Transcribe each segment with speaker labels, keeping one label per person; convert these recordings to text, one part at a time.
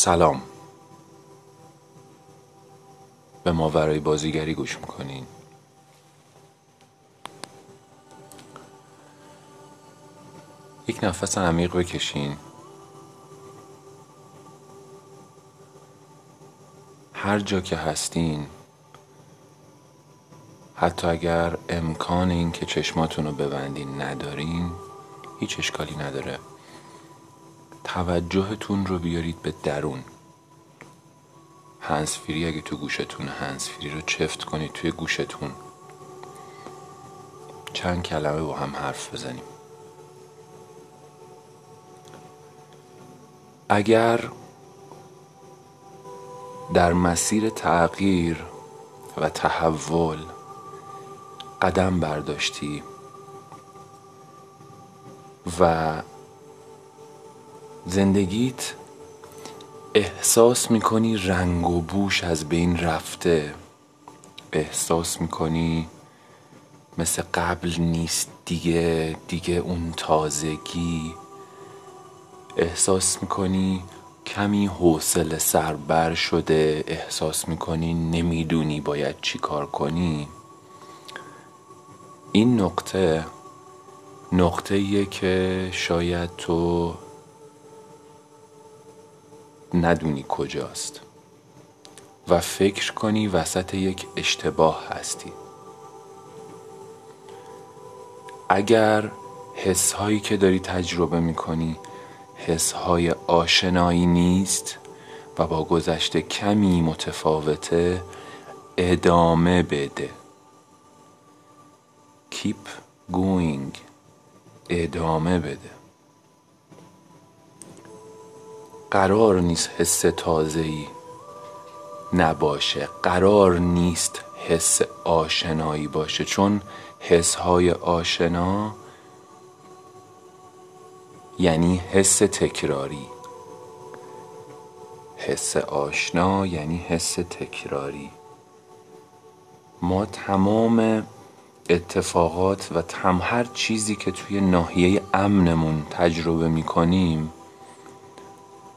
Speaker 1: سلام. به ما برای بازیگری گوش می‌کنین. یک نفس عمیق بکشین. هر جا که هستین حتی اگر امکان این که چشماتون رو ببندین ندارین هیچ اشکالی نداره. توجهتون رو بیارید به درون. هنسفیری اگه تو گوشتون هنسفیری رو چفت کنید توی گوشتون. چند کلمه با هم حرف بزنیم. اگر در مسیر تغییر و تحول قدم برداشتی و زندگیت احساس می‌کنی رنگ و بوش از بین رفته. احساس می‌کنی مثل قبل نیست دیگه دیگه اون تازگی. احساس می‌کنی کمی حوصله سربر شده. احساس می‌کنی نمی‌دونی باید چی کار کنی. این نقطه نقطه که شاید تو ندونی کجاست. و فکر کنی وسط یک اشتباه هستی. اگر حس هایی که داری تجربه می‌کنی حس های آشنایی نیست و با گذشته کمی متفاوته ادامه بده. Keep going. ادامه بده. قرار نیست حس تازه‌ای نباشه. قرار نیست حس آشنایی باشه. چون حس های آشنا یعنی حس تکراری. حس آشنا یعنی حس تکراری. ما تمام اتفاقات و تم هر چیزی که توی ناحیه امنمون تجربه می‌کنیم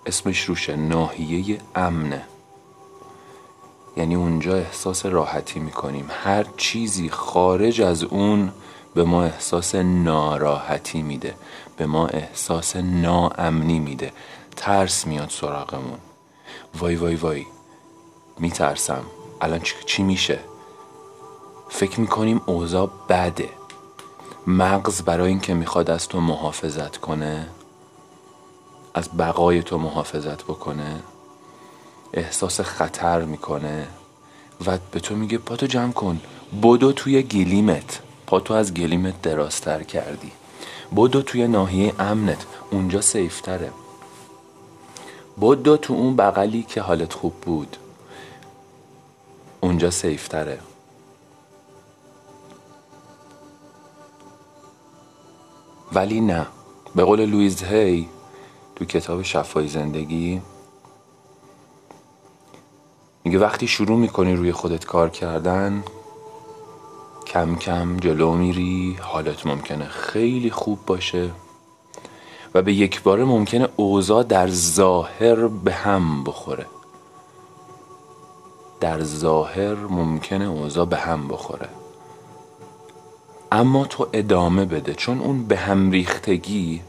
Speaker 1: اسمش روشه ناحیه امنه. یعنی اونجا احساس راحتی می‌کنیم. هر چیزی خارج از اون به ما احساس ناراحتی میده. به ما احساس ناامنی میده. ترس میاد سراغمون. وای وای وای. میترسم. الان چی میشه؟ فکر می‌کنیم اوضاع بده. مغز برای اینکه می‌خواد از تو محافظت کنه از بقای تو محافظت بکنه احساس خطر می‌کنه و به تو میگه پاتو جمع کن. بدو توی گلیمت. پاتو از گلیمت درازتر کردی. بدو توی ناحیه امنت. اونجا سیفتره. بدو تو اون بغلی که حالت خوب بود. اونجا سیفتره. ولی نه. به قول لویز هی تو کتاب شفای زندگی. میگه وقتی شروع می‌کنی روی خودت کار کردن کم کم جلو میری حالت ممکنه خیلی خوب باشه و به یک بار ممکنه اوضاع در ظاهر به هم بخوره. در ظاهر ممکنه اوضاع به هم بخوره. اما تو ادامه بده چون اون به هم ریختگی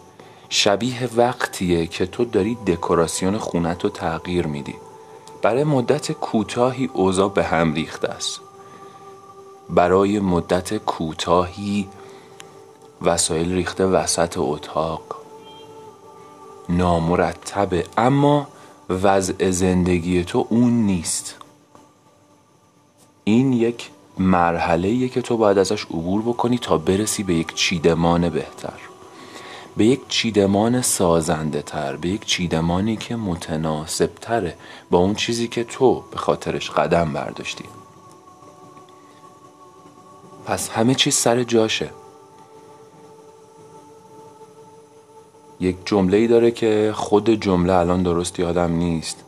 Speaker 1: شبیه وقتیه که تو داری دکوراسیون خونت رو تغییر میدی. برای مدت کوتاهی اوضاع به هم ریخته است. برای مدت کوتاهی وسایل ریخته وسط اتاق. نامرتبه اما وضع زندگی تو اون نیست. این یک مرحله که تو باید ازش عبور بکنی تا برسی به یک چیدمان بهتر. به یک چیدمان سازنده تر به یک چیدمانی که متناسب تره با اون چیزی که تو به خاطرش قدم برداشتی. پس همه چیز سر جاشه. یک جمله ای داره که خود جمله الان درست یادم نیست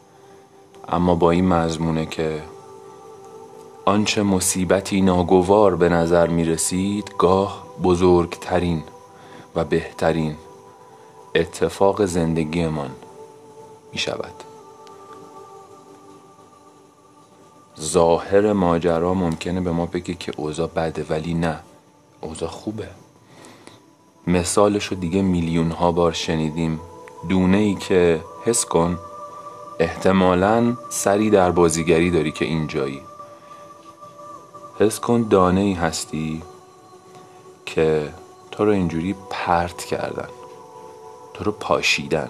Speaker 1: اما با این مضمونه که آنچه مصیبتی ناگوار به نظر می رسید گاه بزرگترین و بهترین اتفاق زندگیمان می شود ظاهر ماجرا ممکنه به ما بگه که اوضاع بده ولی نه. اوضاع خوبه. مثالشو دیگه میلیون ها بار شنیدیم. دونه ای که حس کن احتمالا سری در بازیگری داری که اینجایی. حس کن دانه ای هستی که تو رو اینجوری پرت کردن. تو رو پاشیدن.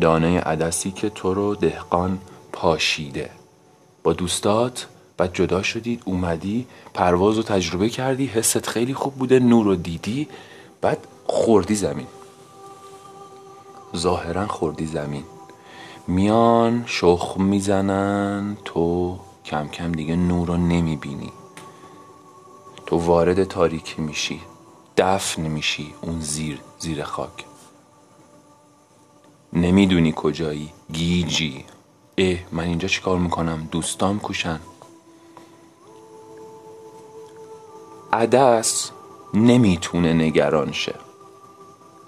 Speaker 1: دانه عدسی که تو رو دهقان پاشیده. با دوستات بعد جدا شدید اومدی پرواز رو تجربه کردی حست خیلی خوب بوده نور رو دیدی بعد خوردی زمین. ظاهرا خوردی زمین. میان شخم می‌زنن تو کم کم دیگه نور رو نمی‌بینی. تو وارد تاریکی میشی. دفن میشی اون زیر زیر خاک. نمی‌دونی کجایی گیجی. اه من اینجا چیکار می‌کنم؟ دوستام کوشن. عدس نمی‌تونه نگران شه.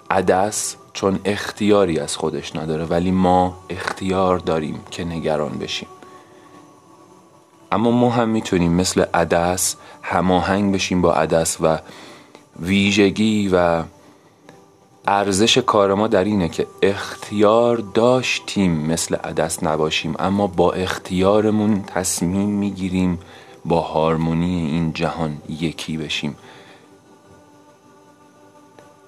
Speaker 1: عدس چون اختیاری از خودش نداره ولی ما اختیار داریم که نگران بشیم. اما ما هم می‌تونیم مثل عدس هماهنگ بشیم با عدس و ویژگی و ارزش کار ما در اینه که اختیار داشتیم مثل عدس نباشیم اما با اختیارمون تصمیم می‌گیریم با هارمونی این جهان یکی بشیم.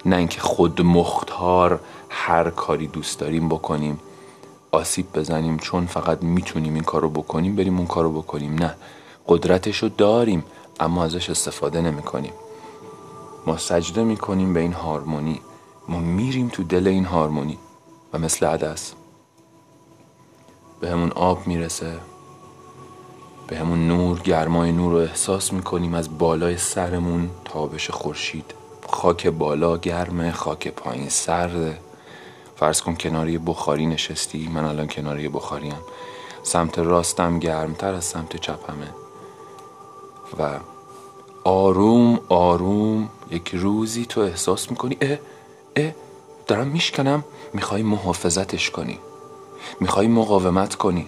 Speaker 1: نه اینکه خود مختار هر کاری دوست داریم بکنیم آسیب بزنیم چون فقط می‌تونیم این کارو بکنیم بریم اون کارو بکنیم. نه قدرتشو داریم اما ازش استفاده نمی کنیم ما سجده می‌کنیم به این هارمونی. ما میریم تو دل این هارمونی. و مثل عدس. به همون آب می‌رسه. به همون نور گرمای نور رو احساس می‌کنیم از بالای سرمون تابش خورشید. خاک بالا گرمه خاک پایین سرده. فرض کن کناری بخاری نشستی. من الان کناری بخاریم. سمت راستم گرمتر از سمت چپمه. و آروم آروم. یک روزی تو احساس می‌کنی اه اه دارم میشکنم. می‌خوای محافظتش کنی. می‌خوای مقاومت کنی.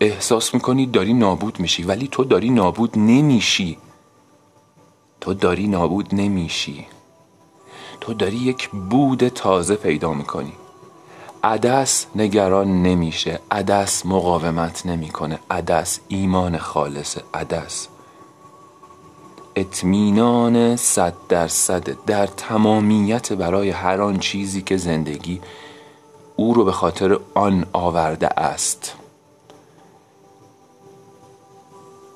Speaker 1: احساس می‌کنی داری نابود میشی ولی تو داری نابود نمیشی. تو داری نابود نمیشی. تو داری یک بود تازه پیدا می‌کنی. عدس نگران نمیشه. عدس مقاومت نمی‌کنه. عدس ایمان خالص عدس. اطمینان صد درصد در تمامیت برای هر آن چیزی که زندگی او رو به خاطر آن آورده است.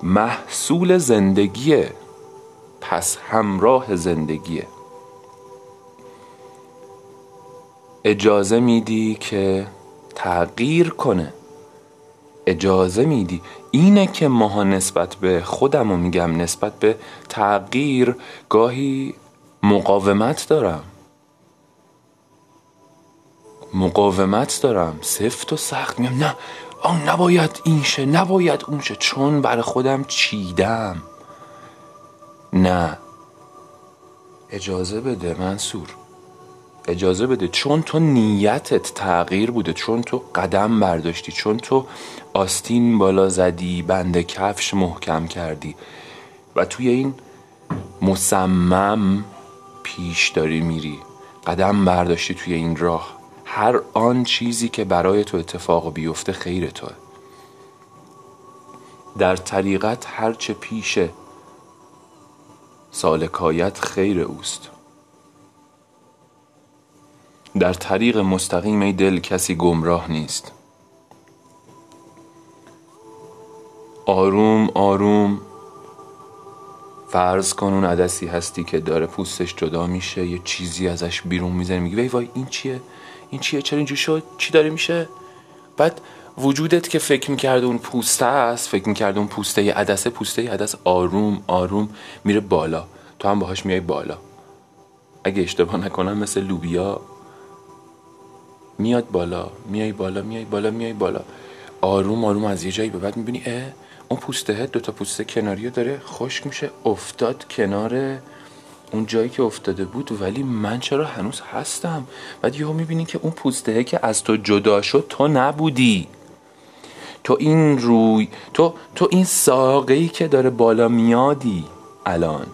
Speaker 1: محصول زندگیه پس همراه زندگیه. اجازه میدی که تغییر کنه. اجازه میدی؟ اینه که ماها نسبت به خودم و میگم نسبت به تغییر گاهی مقاومت دارم. مقاومت دارم. سفت و سخت میگم. نه آن نباید این شه نباید اون شه. چون بر خودم چیدم. نه. اجازه بده منصور. اجازه بده. چون تو نیتت تغییر بوده چون تو قدم برداشتی چون تو آستین بالا زدی بند کفش محکم کردی. و توی این مصمم پیش داری میری. قدم برداشتی توی این راه. هر آن چیزی که برای تو اتفاق بیفته خیر توه. در طریقت هرچه پیشه سالکایت خیر اوست. در طریق مستقیم ای دل کسی گمراه نیست. آروم آروم فرض کن اون عدسی هستی که داره پوستش جدا میشه یه چیزی ازش بیرون می‌زنه میگی وای وای این چیه؟ این چیه؟ چرا اینجور شد؟ چی داره میشه؟ بعد وجودت که فکر می‌کرد اون پوسته است فکر می‌کرد اون پوسته یه عدسه پوسته یه عدس آروم آروم میره بالا. تو هم باهاش میای بالا. اگه اشتباه نکنم مثل لوبیا میاد بالا میای بالا میای بالا میای بالا. آروم آروم از یه جایی به بعد می‌بینی اه اون پوسته دو تا پوسته کناری داره خشک میشه افتاد کنار اون جایی که افتاده بود. ولی من چرا هنوز هستم؟ بعد یهو می‌بینی که اون پوسته که از تو جدا شد تو نبودی. تو این روی تو تو این ساقه که داره بالا میادی الان.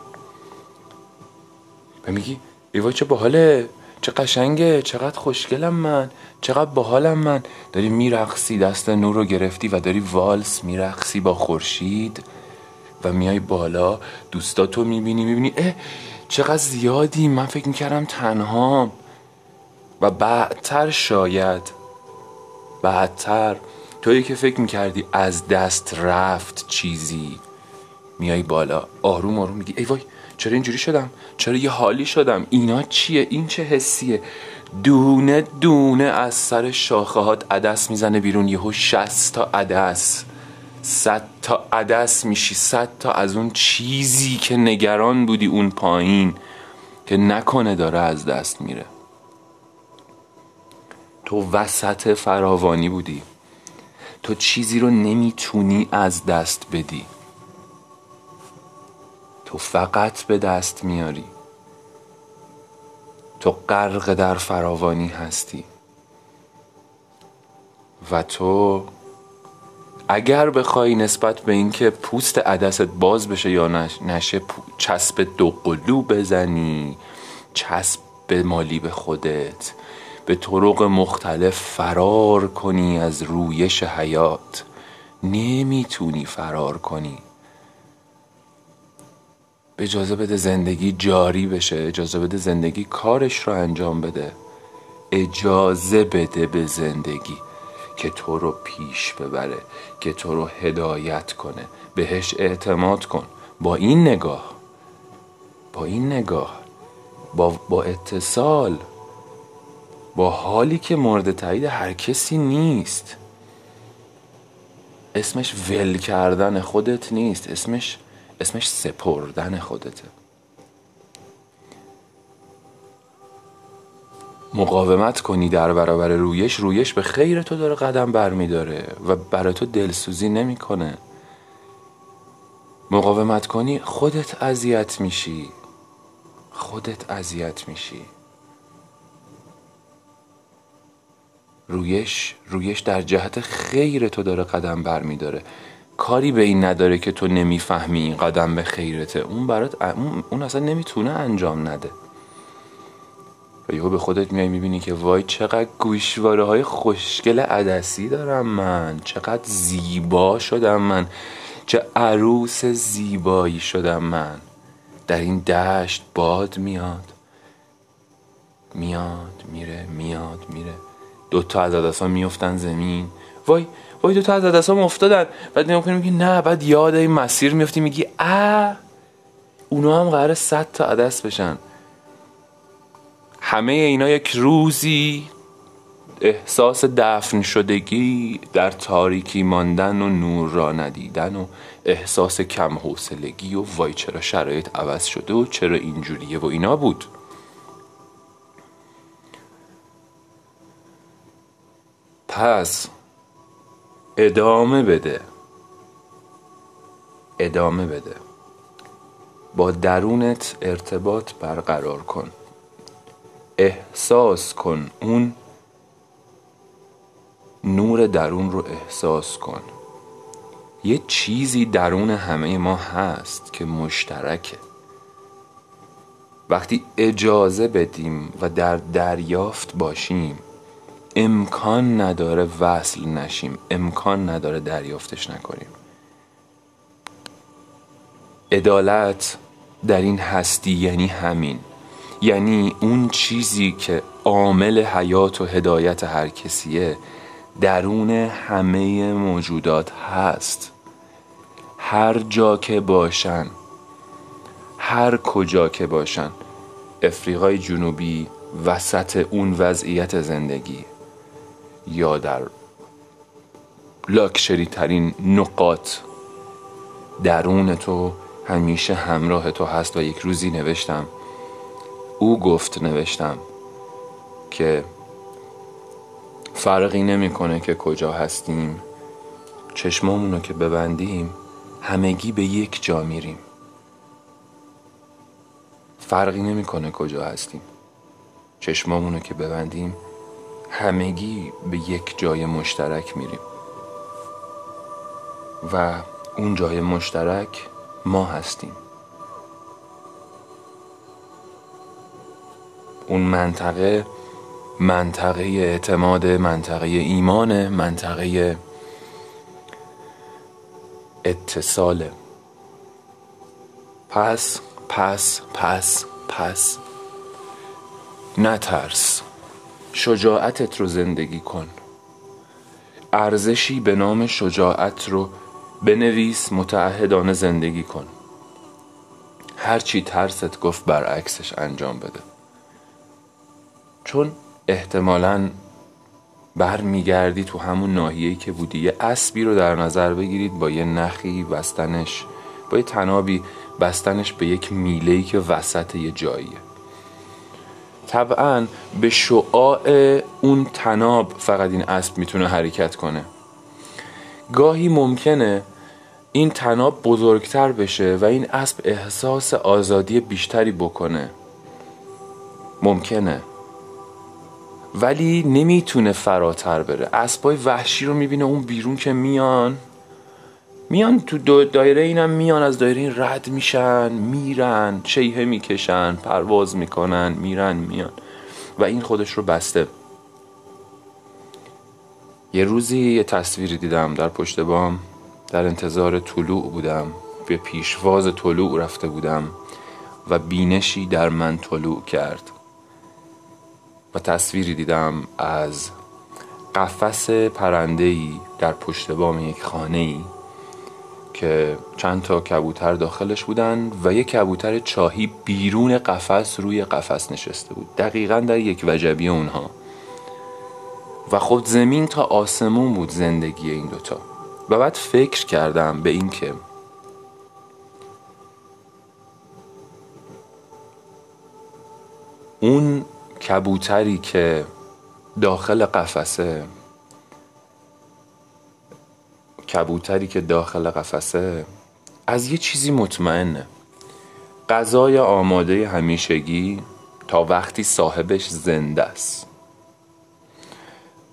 Speaker 1: و میگی ایوا چه باحاله. چه قشنگه چقدر خوشگلم من چقدر باحالم من. داری میرقصی دست نور رو گرفتی و داری والس میرقصی با خورشید و میای بالا. دوستاتو می‌بینی می‌بینی اه چقدر زیادی. من فکر می‌کردم تنها و بعدتر شاید بعدتر. تویی که فکر می‌کردی از دست رفت چیزی. میای بالا آروم آروم میگی ای وای چرا اینجوری شدم؟ چرا یه حالی شدم؟ اینا چیه؟ این چه حسیه؟ دونه دونه از سر شاخه هات عدس می‌زنه بیرون. یهو شست تا عدس. صد تا عدس میشی. صد تا از اون چیزی که نگران بودی اون پایین که نکنه داره از دست میره. تو وسط فراوانی بودی. تو چیزی رو نمی‌تونی از دست بدی. تو فقط به دست میاری. تو غرق در فراوانی هستی. و تو اگر بخوای نسبت به اینکه پوست عدست باز بشه یا نشه چسب دو قلو بزنی چسب مالی به خودت به طرق مختلف فرار کنی از رویش حیات. نمی‌تونی فرار کنی. اجازه بده زندگی جاری بشه اجازه بده زندگی کارش رو انجام بده. اجازه بده به زندگی که تو رو پیش ببره که تو رو هدایت کنه. بهش اعتماد کن. با این نگاه با این نگاه با, با اتصال با حالی که مورد تایید هر کسی نیست. اسمش ول کردن خودت نیست. اسمش اسمش سپردن خودته. مقاومت کنی در برابر رویش رویش به خیر تو داره قدم برمیداره و برای تو دلسوزی نمی‌کنه. مقاومت کنی خودت اذیت میشی. خودت اذیت میشی. رویش رویش در جهت خیر تو داره قدم برمیداره. کاری به این نداره که تو نمی‌فهمی این قدم به خیرته. اون برات اون اصلا نمی‌تونه انجام نده. و یهو به خودت میای می‌بینی که وای چقدر گوشواره های خوشگل عدسی دارم من. چقدر زیبا شدم من. چه عروس زیبایی شدم من. در این دشت باد میاد. میاد میره میاد میره. دوتا از عدسا میفتن زمین. وای وای دو تا از دستام افتادن. بعد نگاه کنی میگی نه بعد یاد این مسیر میفتی میگی ا اونا هم قرار صد تا عدس بشن. همه اینا یک روزی احساس دفن شدگی در تاریکی ماندن و نور را ندیدن و احساس کم حوصلگی و وای چرا شرایط عوض شده و چرا اینجوریه و اینا بود. پس ادامه بده. ادامه بده. با درونت ارتباط برقرار کن. احساس کن اون نور درون رو احساس کن. یه چیزی درون همه ما هست که مشترکه. وقتی اجازه بدیم و در دریافت باشیم امکان نداره وصل نشیم. امکان نداره دریافتش نکنیم. عدالت در این هستی یعنی همین. یعنی اون چیزی که عامل حیات و هدایت هر کسیه درون همه موجودات هست. هر جا که باشن هر کجا که باشن افریقای جنوبی وسط اون وضعیت زندگی. یا در لاکشری ترین نقاط درون تو همیشه همراه تو هست و یک روزی نوشتم او گفت نوشتم که فرقی نمی‌کنه که کجا هستیم چشمامونو که ببندیم همگی به یک جا میریم. فرقی نمی‌کنه کجا هستیم چشمامونو که ببندیم همگی به یک جای مشترک میریم. و اون جای مشترک ما هستیم. اون منطقه منطقه اعتماد منطقه ایمان منطقه اتصاله پس پس پس پس نترس شجاعتت رو زندگی کن. ارزشی به نام شجاعت رو بنویس متعهدانه زندگی کن. هرچی ترست گفت برعکسش انجام بده. چون احتمالا برمیگردی تو همون ناحیه‌ای که بودی یه اسبی رو در نظر بگیرید با یه نخی بستنش با یه تنابی بستنش به یک میلهی که وسط یه جاییه. طبعا به شعاع اون تناب فقط این اسب می‌تونه حرکت کنه. گاهی ممکنه این تناب بزرگتر بشه و این اسب احساس آزادی بیشتری بکنه. ممکنه. ولی نمی‌تونه فراتر بره. اسبای وحشی رو می‌بینه اون بیرون که میان. میان تو دایره اینم میان از دایره این رد میشن میرن شیهه می‌کشن پرواز می‌کنن میرن میان. و این خودش رو بسته. یه روزی یه تصویری دیدم در پشت بام در انتظار طلوع بودم. به پیشواز طلوع رفته بودم و بینشی در من طلوع کرد. و تصویری دیدم از قفس پرندهی در پشت بام یک خانه ای که چند تا کبوتر داخلش بودن و یک کبوتر چاهی بیرون قفس روی قفس نشسته بود. دقیقا در یک وجبی اونها. و خود زمین تا آسمون بود زندگی این دوتا و بعد فکر کردم به این که اون کبوتری که داخل قفسه کبوتری که داخل قفسه از یه چیزی مطمئنه. غذای آماده همیشگی تا وقتی صاحبش زنده است.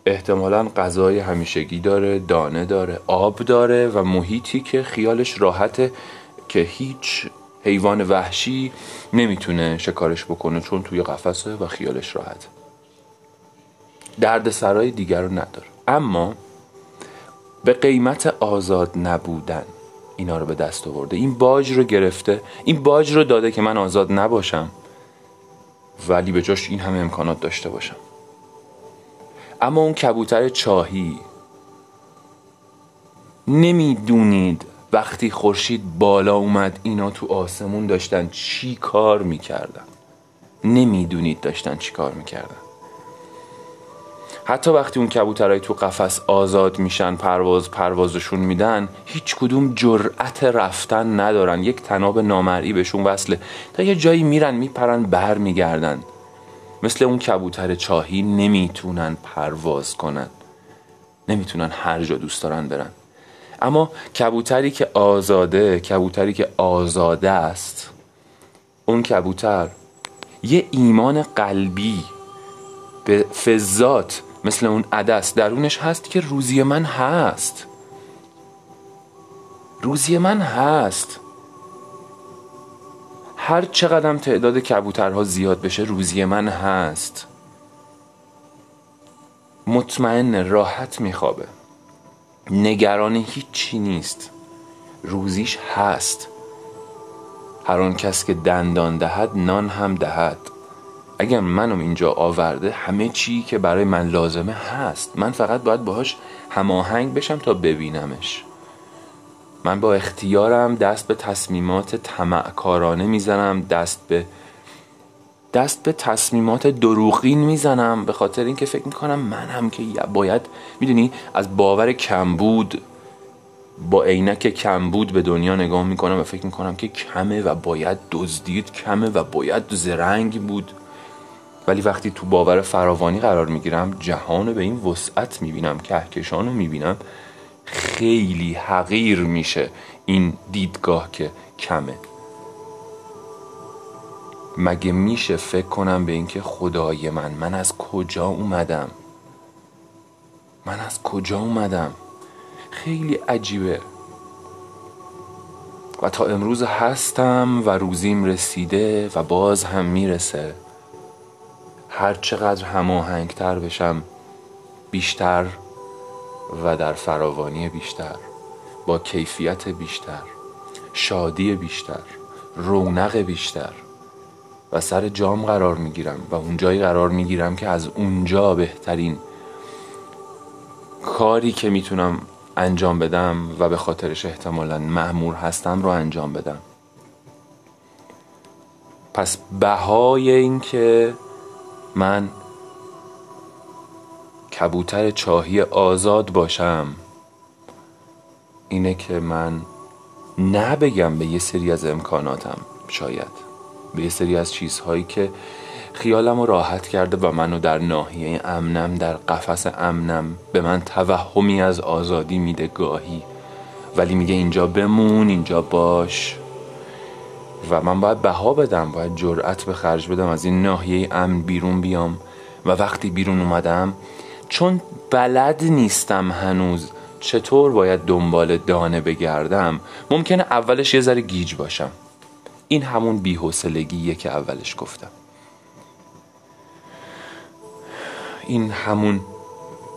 Speaker 1: احتمالا غذای همیشگی داره دانه داره آب داره و محیطی که خیالش راحته که هیچ حیوان وحشی نمی‌تونه شکارش بکنه چون توی قفسه و خیالش راحت. درد سرای دیگر رو نداره. اما به قیمت آزاد نبودن. اینا رو به دست آورده. این باج رو گرفته. این باج رو داده که من آزاد نباشم. ولی به جاش این همه امکانات داشته باشم. اما اون کبوتر چاهی. نمی‌دونید وقتی خورشید بالا اومد اینا تو آسمون داشتن چی کار می‌کردن. نمی‌دونید داشتن چی کار می‌کردن. حتی وقتی اون کبوترهای تو قفس آزاد میشن پرواز پروازشون میدن هیچ کدوم جرأت رفتن ندارن. یک تناب نامرئی بهشون وصله. تا یه جایی میرن میپرن بر میگردن مثل اون کبوتر چاهی نمی‌تونن پرواز کنن. نمی‌تونن هر جا دوست دارن برن. اما کبوتری که آزاده کبوتری که آزاده است اون کبوتر یه ایمان قلبی به فضات مثل اون عدس. درونش هست که روزی من هست. روزی من هست. هر چقدر تعداد کبوترها زیاد بشه روزی من هست. مطمئن راحت میخوابه. نگران هیچی نیست. روزیش هست. هر آن کس که دندان دهد نان هم دهد. اگر منم اینجا آورده همه چی که برای من لازمه هست. من فقط باید باهاش هماهنگ بشم تا ببینمش. من با اختیارم دست به تصمیمات طمعکارانه می‌زنم دست به دست به تصمیمات دروغین می‌زنم به خاطر اینکه فکر می‌کنم منم که باید می‌دونی؟ از باور کمبود با عینک کمبود به دنیا نگاه می‌کنم و فکر می‌کنم که کمه و باید دزدید کمه و باید زرنگ بود. ولی وقتی تو باور فراوانی قرار می‌گیرم جهان به این وسعت می‌بینم کهکشان رو می‌بینم خیلی حقیر میشه این دیدگاه که کمه. مگه میشه فکر کنم به اینکه خدای من من از کجا اومدم؟ من از کجا اومدم؟ خیلی عجیبه. و تا امروز هستم و روزیم رسیده و باز هم می‌رسه. هر چقدر هماهنگتر بشم بیشتر و در فراوانی بیشتر با کیفیت بیشتر شادی بیشتر رونق بیشتر و سر جام قرار می‌گیرم و اونجایی قرار می‌گیرم که از اونجا بهترین کاری که می‌تونم انجام بدم و به خاطرش احتمالا معمور هستم رو انجام بدم. پس بهای این که من کبوتر چاهی آزاد باشم. اینه که من نبگم به یه سری از امکاناتم شاید. به یه سری از چیزهایی که خیالم رو راحت کرده و منو در ناحیه امنم در قفس امنم به من توهمی از آزادی میده گاهی. ولی میگه اینجا بمون اینجا باش. و من باید بها بدم باید جرأت به خرج بدم از این ناحیه امن بیرون بیام. و وقتی بیرون اومدم چون بلد نیستم هنوز چطور باید دنبال دانه بگردم ممکنه اولش یه ذره گیج باشم. این همون بیحسلگیه که اولش گفتم. این همون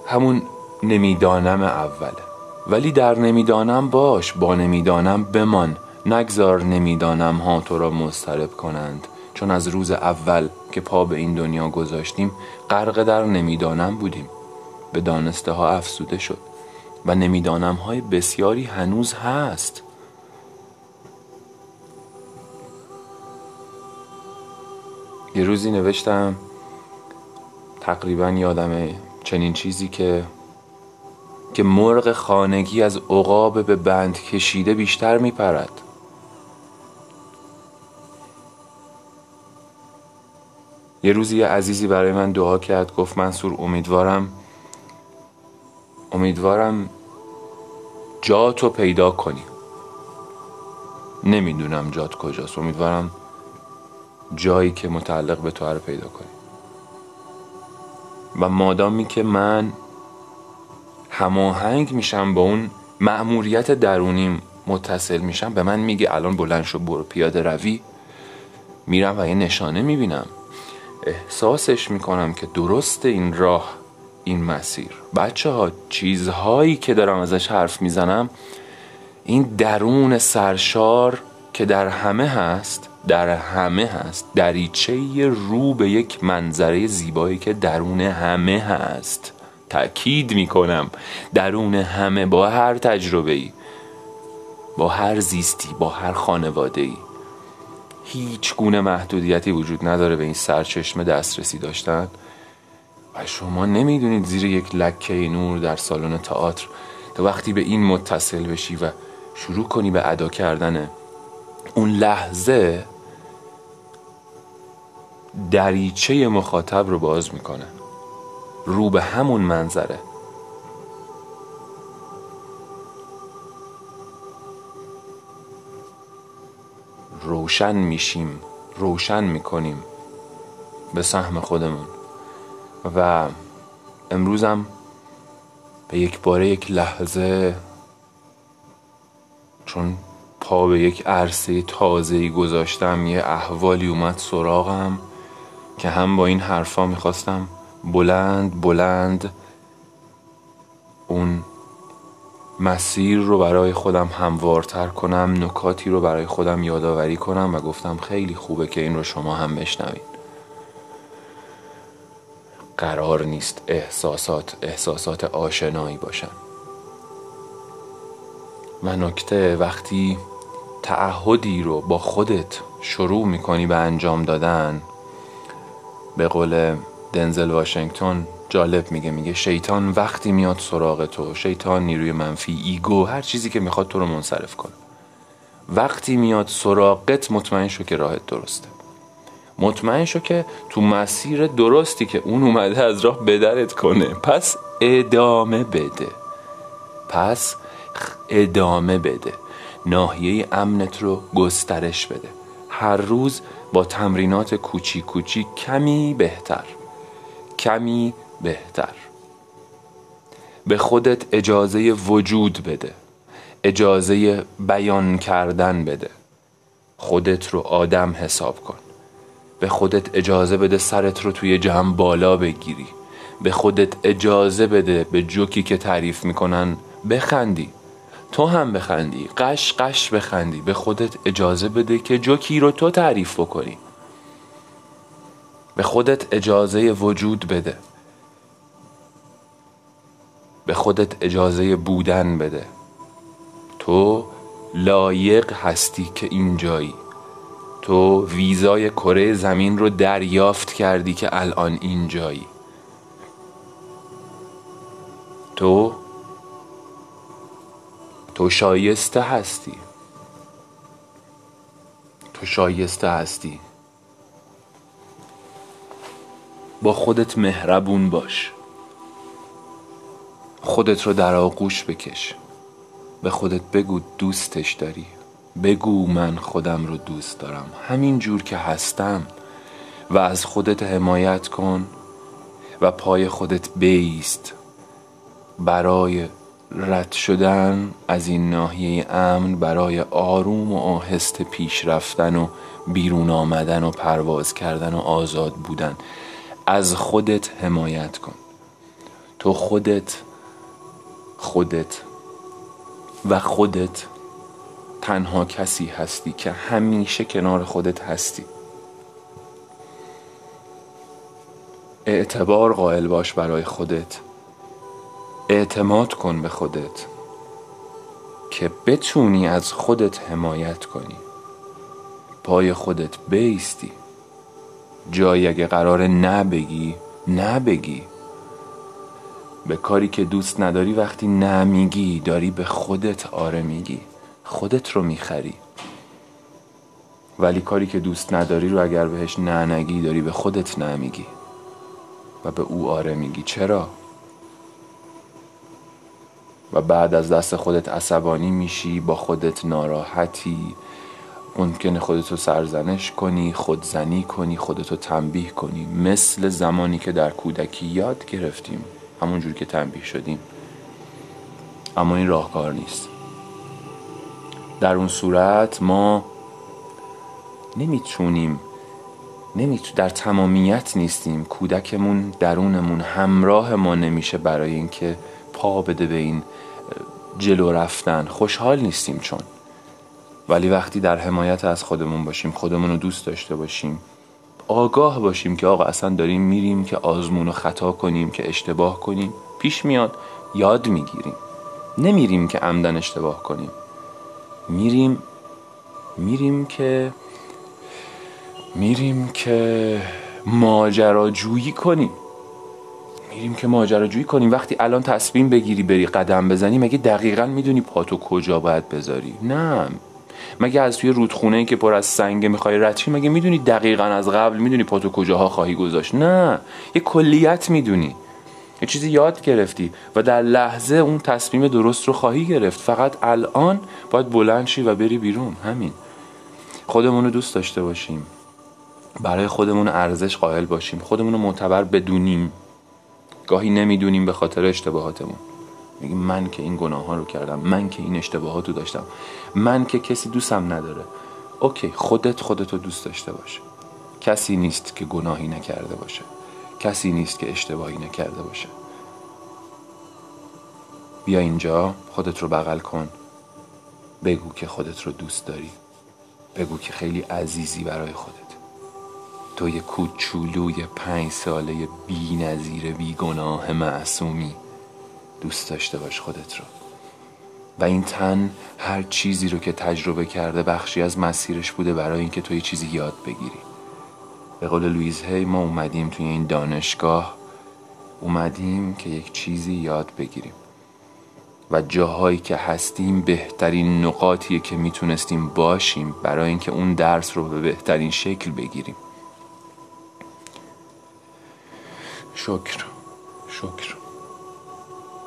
Speaker 1: همون نمی‌دانم اوله. ولی در نمی‌دانم باش با نمی‌دانم بمان. نگذار نمی‌دانم ها تو را مضطرب کنند. چون از روز اول که پا به این دنیا گذاشتیم غرق در نمی‌دانم بودیم. به دانسته ها افسوده شد. و نمی‌دانم های بسیاری هنوز هست. یه روزی نوشتم تقریبا یادمه چنین چیزی که که مرغ خانگی از عقاب به بند کشیده بیشتر میپرد. یه روزی یه عزیزی برای من دعا کرد گفت منصور امیدوارم امیدوارم جاتو پیدا کنی. نمی‌دونم جات کجاست. امیدوارم جایی که متعلق به تو رو پیدا کنی. و مادامی که من هماهنگ میشم با اون مأموریت درونیم متصل میشم به من میگه الان بلند شو برو پیاده روی. میرم و یه نشانه می‌بینم. احساسش می‌کنم که درست این راه این مسیر. بچه ها چیزهایی که دارم ازش حرف می‌زنم این درون سرشار که در همه هست در همه هست دریچه رو به یک منظره زیبایی که درون همه هست. تأکید می‌کنم درون همه با هر تجربه ای با هر زیستی با هر خانواده ای هیچ گونه محدودیتی وجود نداره به این سرچشمه دسترسی داشتن. و شما نمی‌دونید زیر یک لکه نور در سالن تئاتر تا وقتی به این متصل بشی و شروع کنی به ادا کردن اون لحظه دریچه مخاطب رو باز می‌کنه. رو به همون منظره. روشن میشیم روشن می‌کنیم به سهم خودمون. و امروزم به یک باره یک لحظه چون پا به یک عرصه تازهی گذاشتم یه احوالی اومد سراغم که هم با این حرفا می‌خواستم بلند بلند اون مسیر رو برای خودم هموارتر کنم نکاتی رو برای خودم یادآوری کنم و گفتم خیلی خوبه که این رو شما هم بشنوید قرار نیست احساسات احساسات آشنایی باشن. و نکته وقتی تعهدی رو با خودت شروع می‌کنی به انجام دادن به قول دنزل واشنگتن جالب میگه میگه شیطان وقتی میاد سراغ تو شیطان نیروی منفی ایگو هر چیزی که می‌خواد تو رو منصرف کنه. وقتی میاد سراغت مطمئن شو که راهت درسته. مطمئن شو که تو مسیر درستی که اون اومده از راه بدرت کنه. پس ادامه بده. پس ادامه بده. ناحیه امنت رو گسترش بده. هر روز با تمرینات کوچیک کوچیک کمی بهتر. کمی بهتر. به خودت اجازه وجود بده. اجازه بیان کردن بده. خودت رو آدم حساب کن. به خودت اجازه بده سرت رو توی جمع بالا بگیری. به خودت اجازه بده به جوکی که تعریف می‌کنن بخندی. تو هم بخندی. قش قش بخندی. به خودت اجازه بده که جوکی رو تو تعریف بکنی. به خودت اجازه وجود بده. به خودت اجازه بودن بده. تو لایق هستی که اینجایی. تو ویزای کره زمین رو دریافت کردی که الان اینجایی. تو تو شایسته هستی. تو شایسته هستی. با خودت مهربون باش. خودت رو در آغوش بکش. به خودت بگو دوستش داری. بگو من خودم رو دوست دارم. همین جور که هستم. و از خودت حمایت کن. و پای خودت بیست. برای رد شدن از این ناحیه امن برای آروم و آهسته پیش رفتن و بیرون آمدن و پرواز کردن و آزاد بودن. از خودت حمایت کن. تو خودت خودت و خودت تنها کسی هستی که همیشه کنار خودت هستی. اعتبار قائل باش برای خودت. اعتماد کن به خودت که بتونی از خودت حمایت کنی. پای خودت بیستی. جایی اگه قرار نبگی نبگی. به کاری که دوست نداری وقتی نمیگی داری به خودت آره میگی. خودت رو می‌خری. ولی کاری که دوست نداری رو اگر بهش نه نگی داری به خودت نمیگی. و به او آره میگی. چرا؟ و بعد از دست خودت عصبانی میشی با خودت ناراحتی ممکنه خودتو سرزنش کنی خودزنی کنی خودتو تنبیه کنی. مثل زمانی که در کودکی یاد گرفتیم. همونجور که تنبیه شدیم. اما این راهکار نیست. در اون صورت ما نمی‌تونیم نمیتو در تمامیت نیستیم. کودکمون درونمون همراه ما نمیشه برای اینکه پا بده به این جلو رفتن. خوشحال نیستیم چون. ولی وقتی در حمایت از خودمون باشیم خودمون رو دوست داشته باشیم آگاه باشیم که آقا اصلا داریم میریم که آزمون و خطا کنیم که اشتباه کنیم. پیش میاد یاد می‌گیریم. نمیریم که عمدن اشتباه کنیم. میریم میریم که میریم که ماجراجویی کنیم. میریم که ماجراجویی کنیم. وقتی الان تصمیم بگیری بری قدم بزنی مگه دقیقا می‌دونی پاتو کجا باید بذاری؟ نه. مگه از توی رودخونه که پر از سنگه می‌خوای رد مگه می‌دونی دقیقا از قبل می‌دونی پاتو کجاها خواهی گذاشت؟ نه. یه کلیت می‌دونی. یه چیزی یاد گرفتی و در لحظه اون تصمیم درست رو خواهی گرفت. فقط الان باید بلند شی و بری بیرون. همین. خودمون رو دوست داشته باشیم. برای خودمون ارزش قائل باشیم. خودمون رو معتبر بدونیم. گاهی نمی‌دونیم به خاطر اشتباهاتمون. میگیم من که این گناه ها رو کردم من که این اشتباهات رو داشتم من که کسی دوستم نداره. اوکی خودت خودت رو دوست داشته باشه کسی نیست که گناهی نکرده باشه. کسی نیست که اشتباهی نکرده باشه. بیا اینجا خودت رو بغل کن. بگو که خودت رو دوست داری. بگو که خیلی عزیزی برای خودت. تو یه کوچولوی پنج ساله بی نظیر بی گناه معصومی. دوست داشته باش خودت رو. و این تن هر چیزی رو که تجربه کرده بخشی از مسیرش بوده برای اینکه تو یه چیزی یاد بگیری. به قول لویز هی ما اومدیم توی این دانشگاه اومدیم که یک چیزی یاد بگیریم. و جاهایی که هستیم بهترین نقاطیه که می‌تونستیم باشیم برای اینکه اون درس رو به بهترین شکل بگیریم. شکر شکر.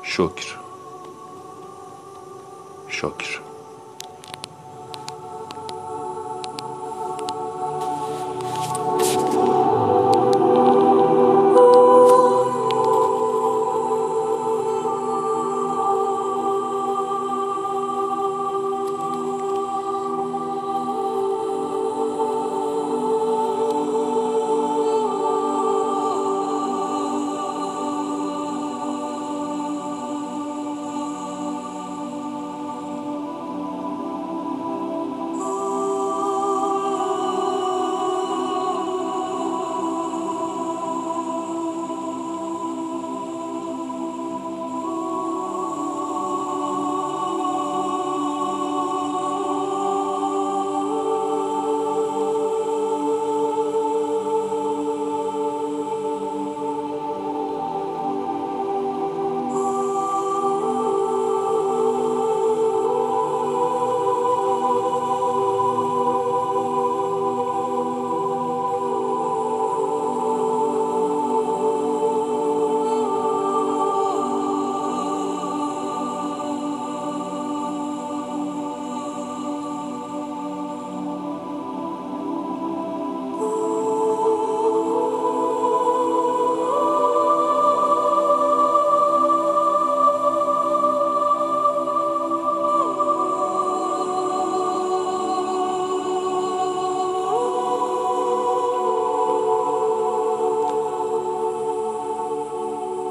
Speaker 1: شکر. شکر.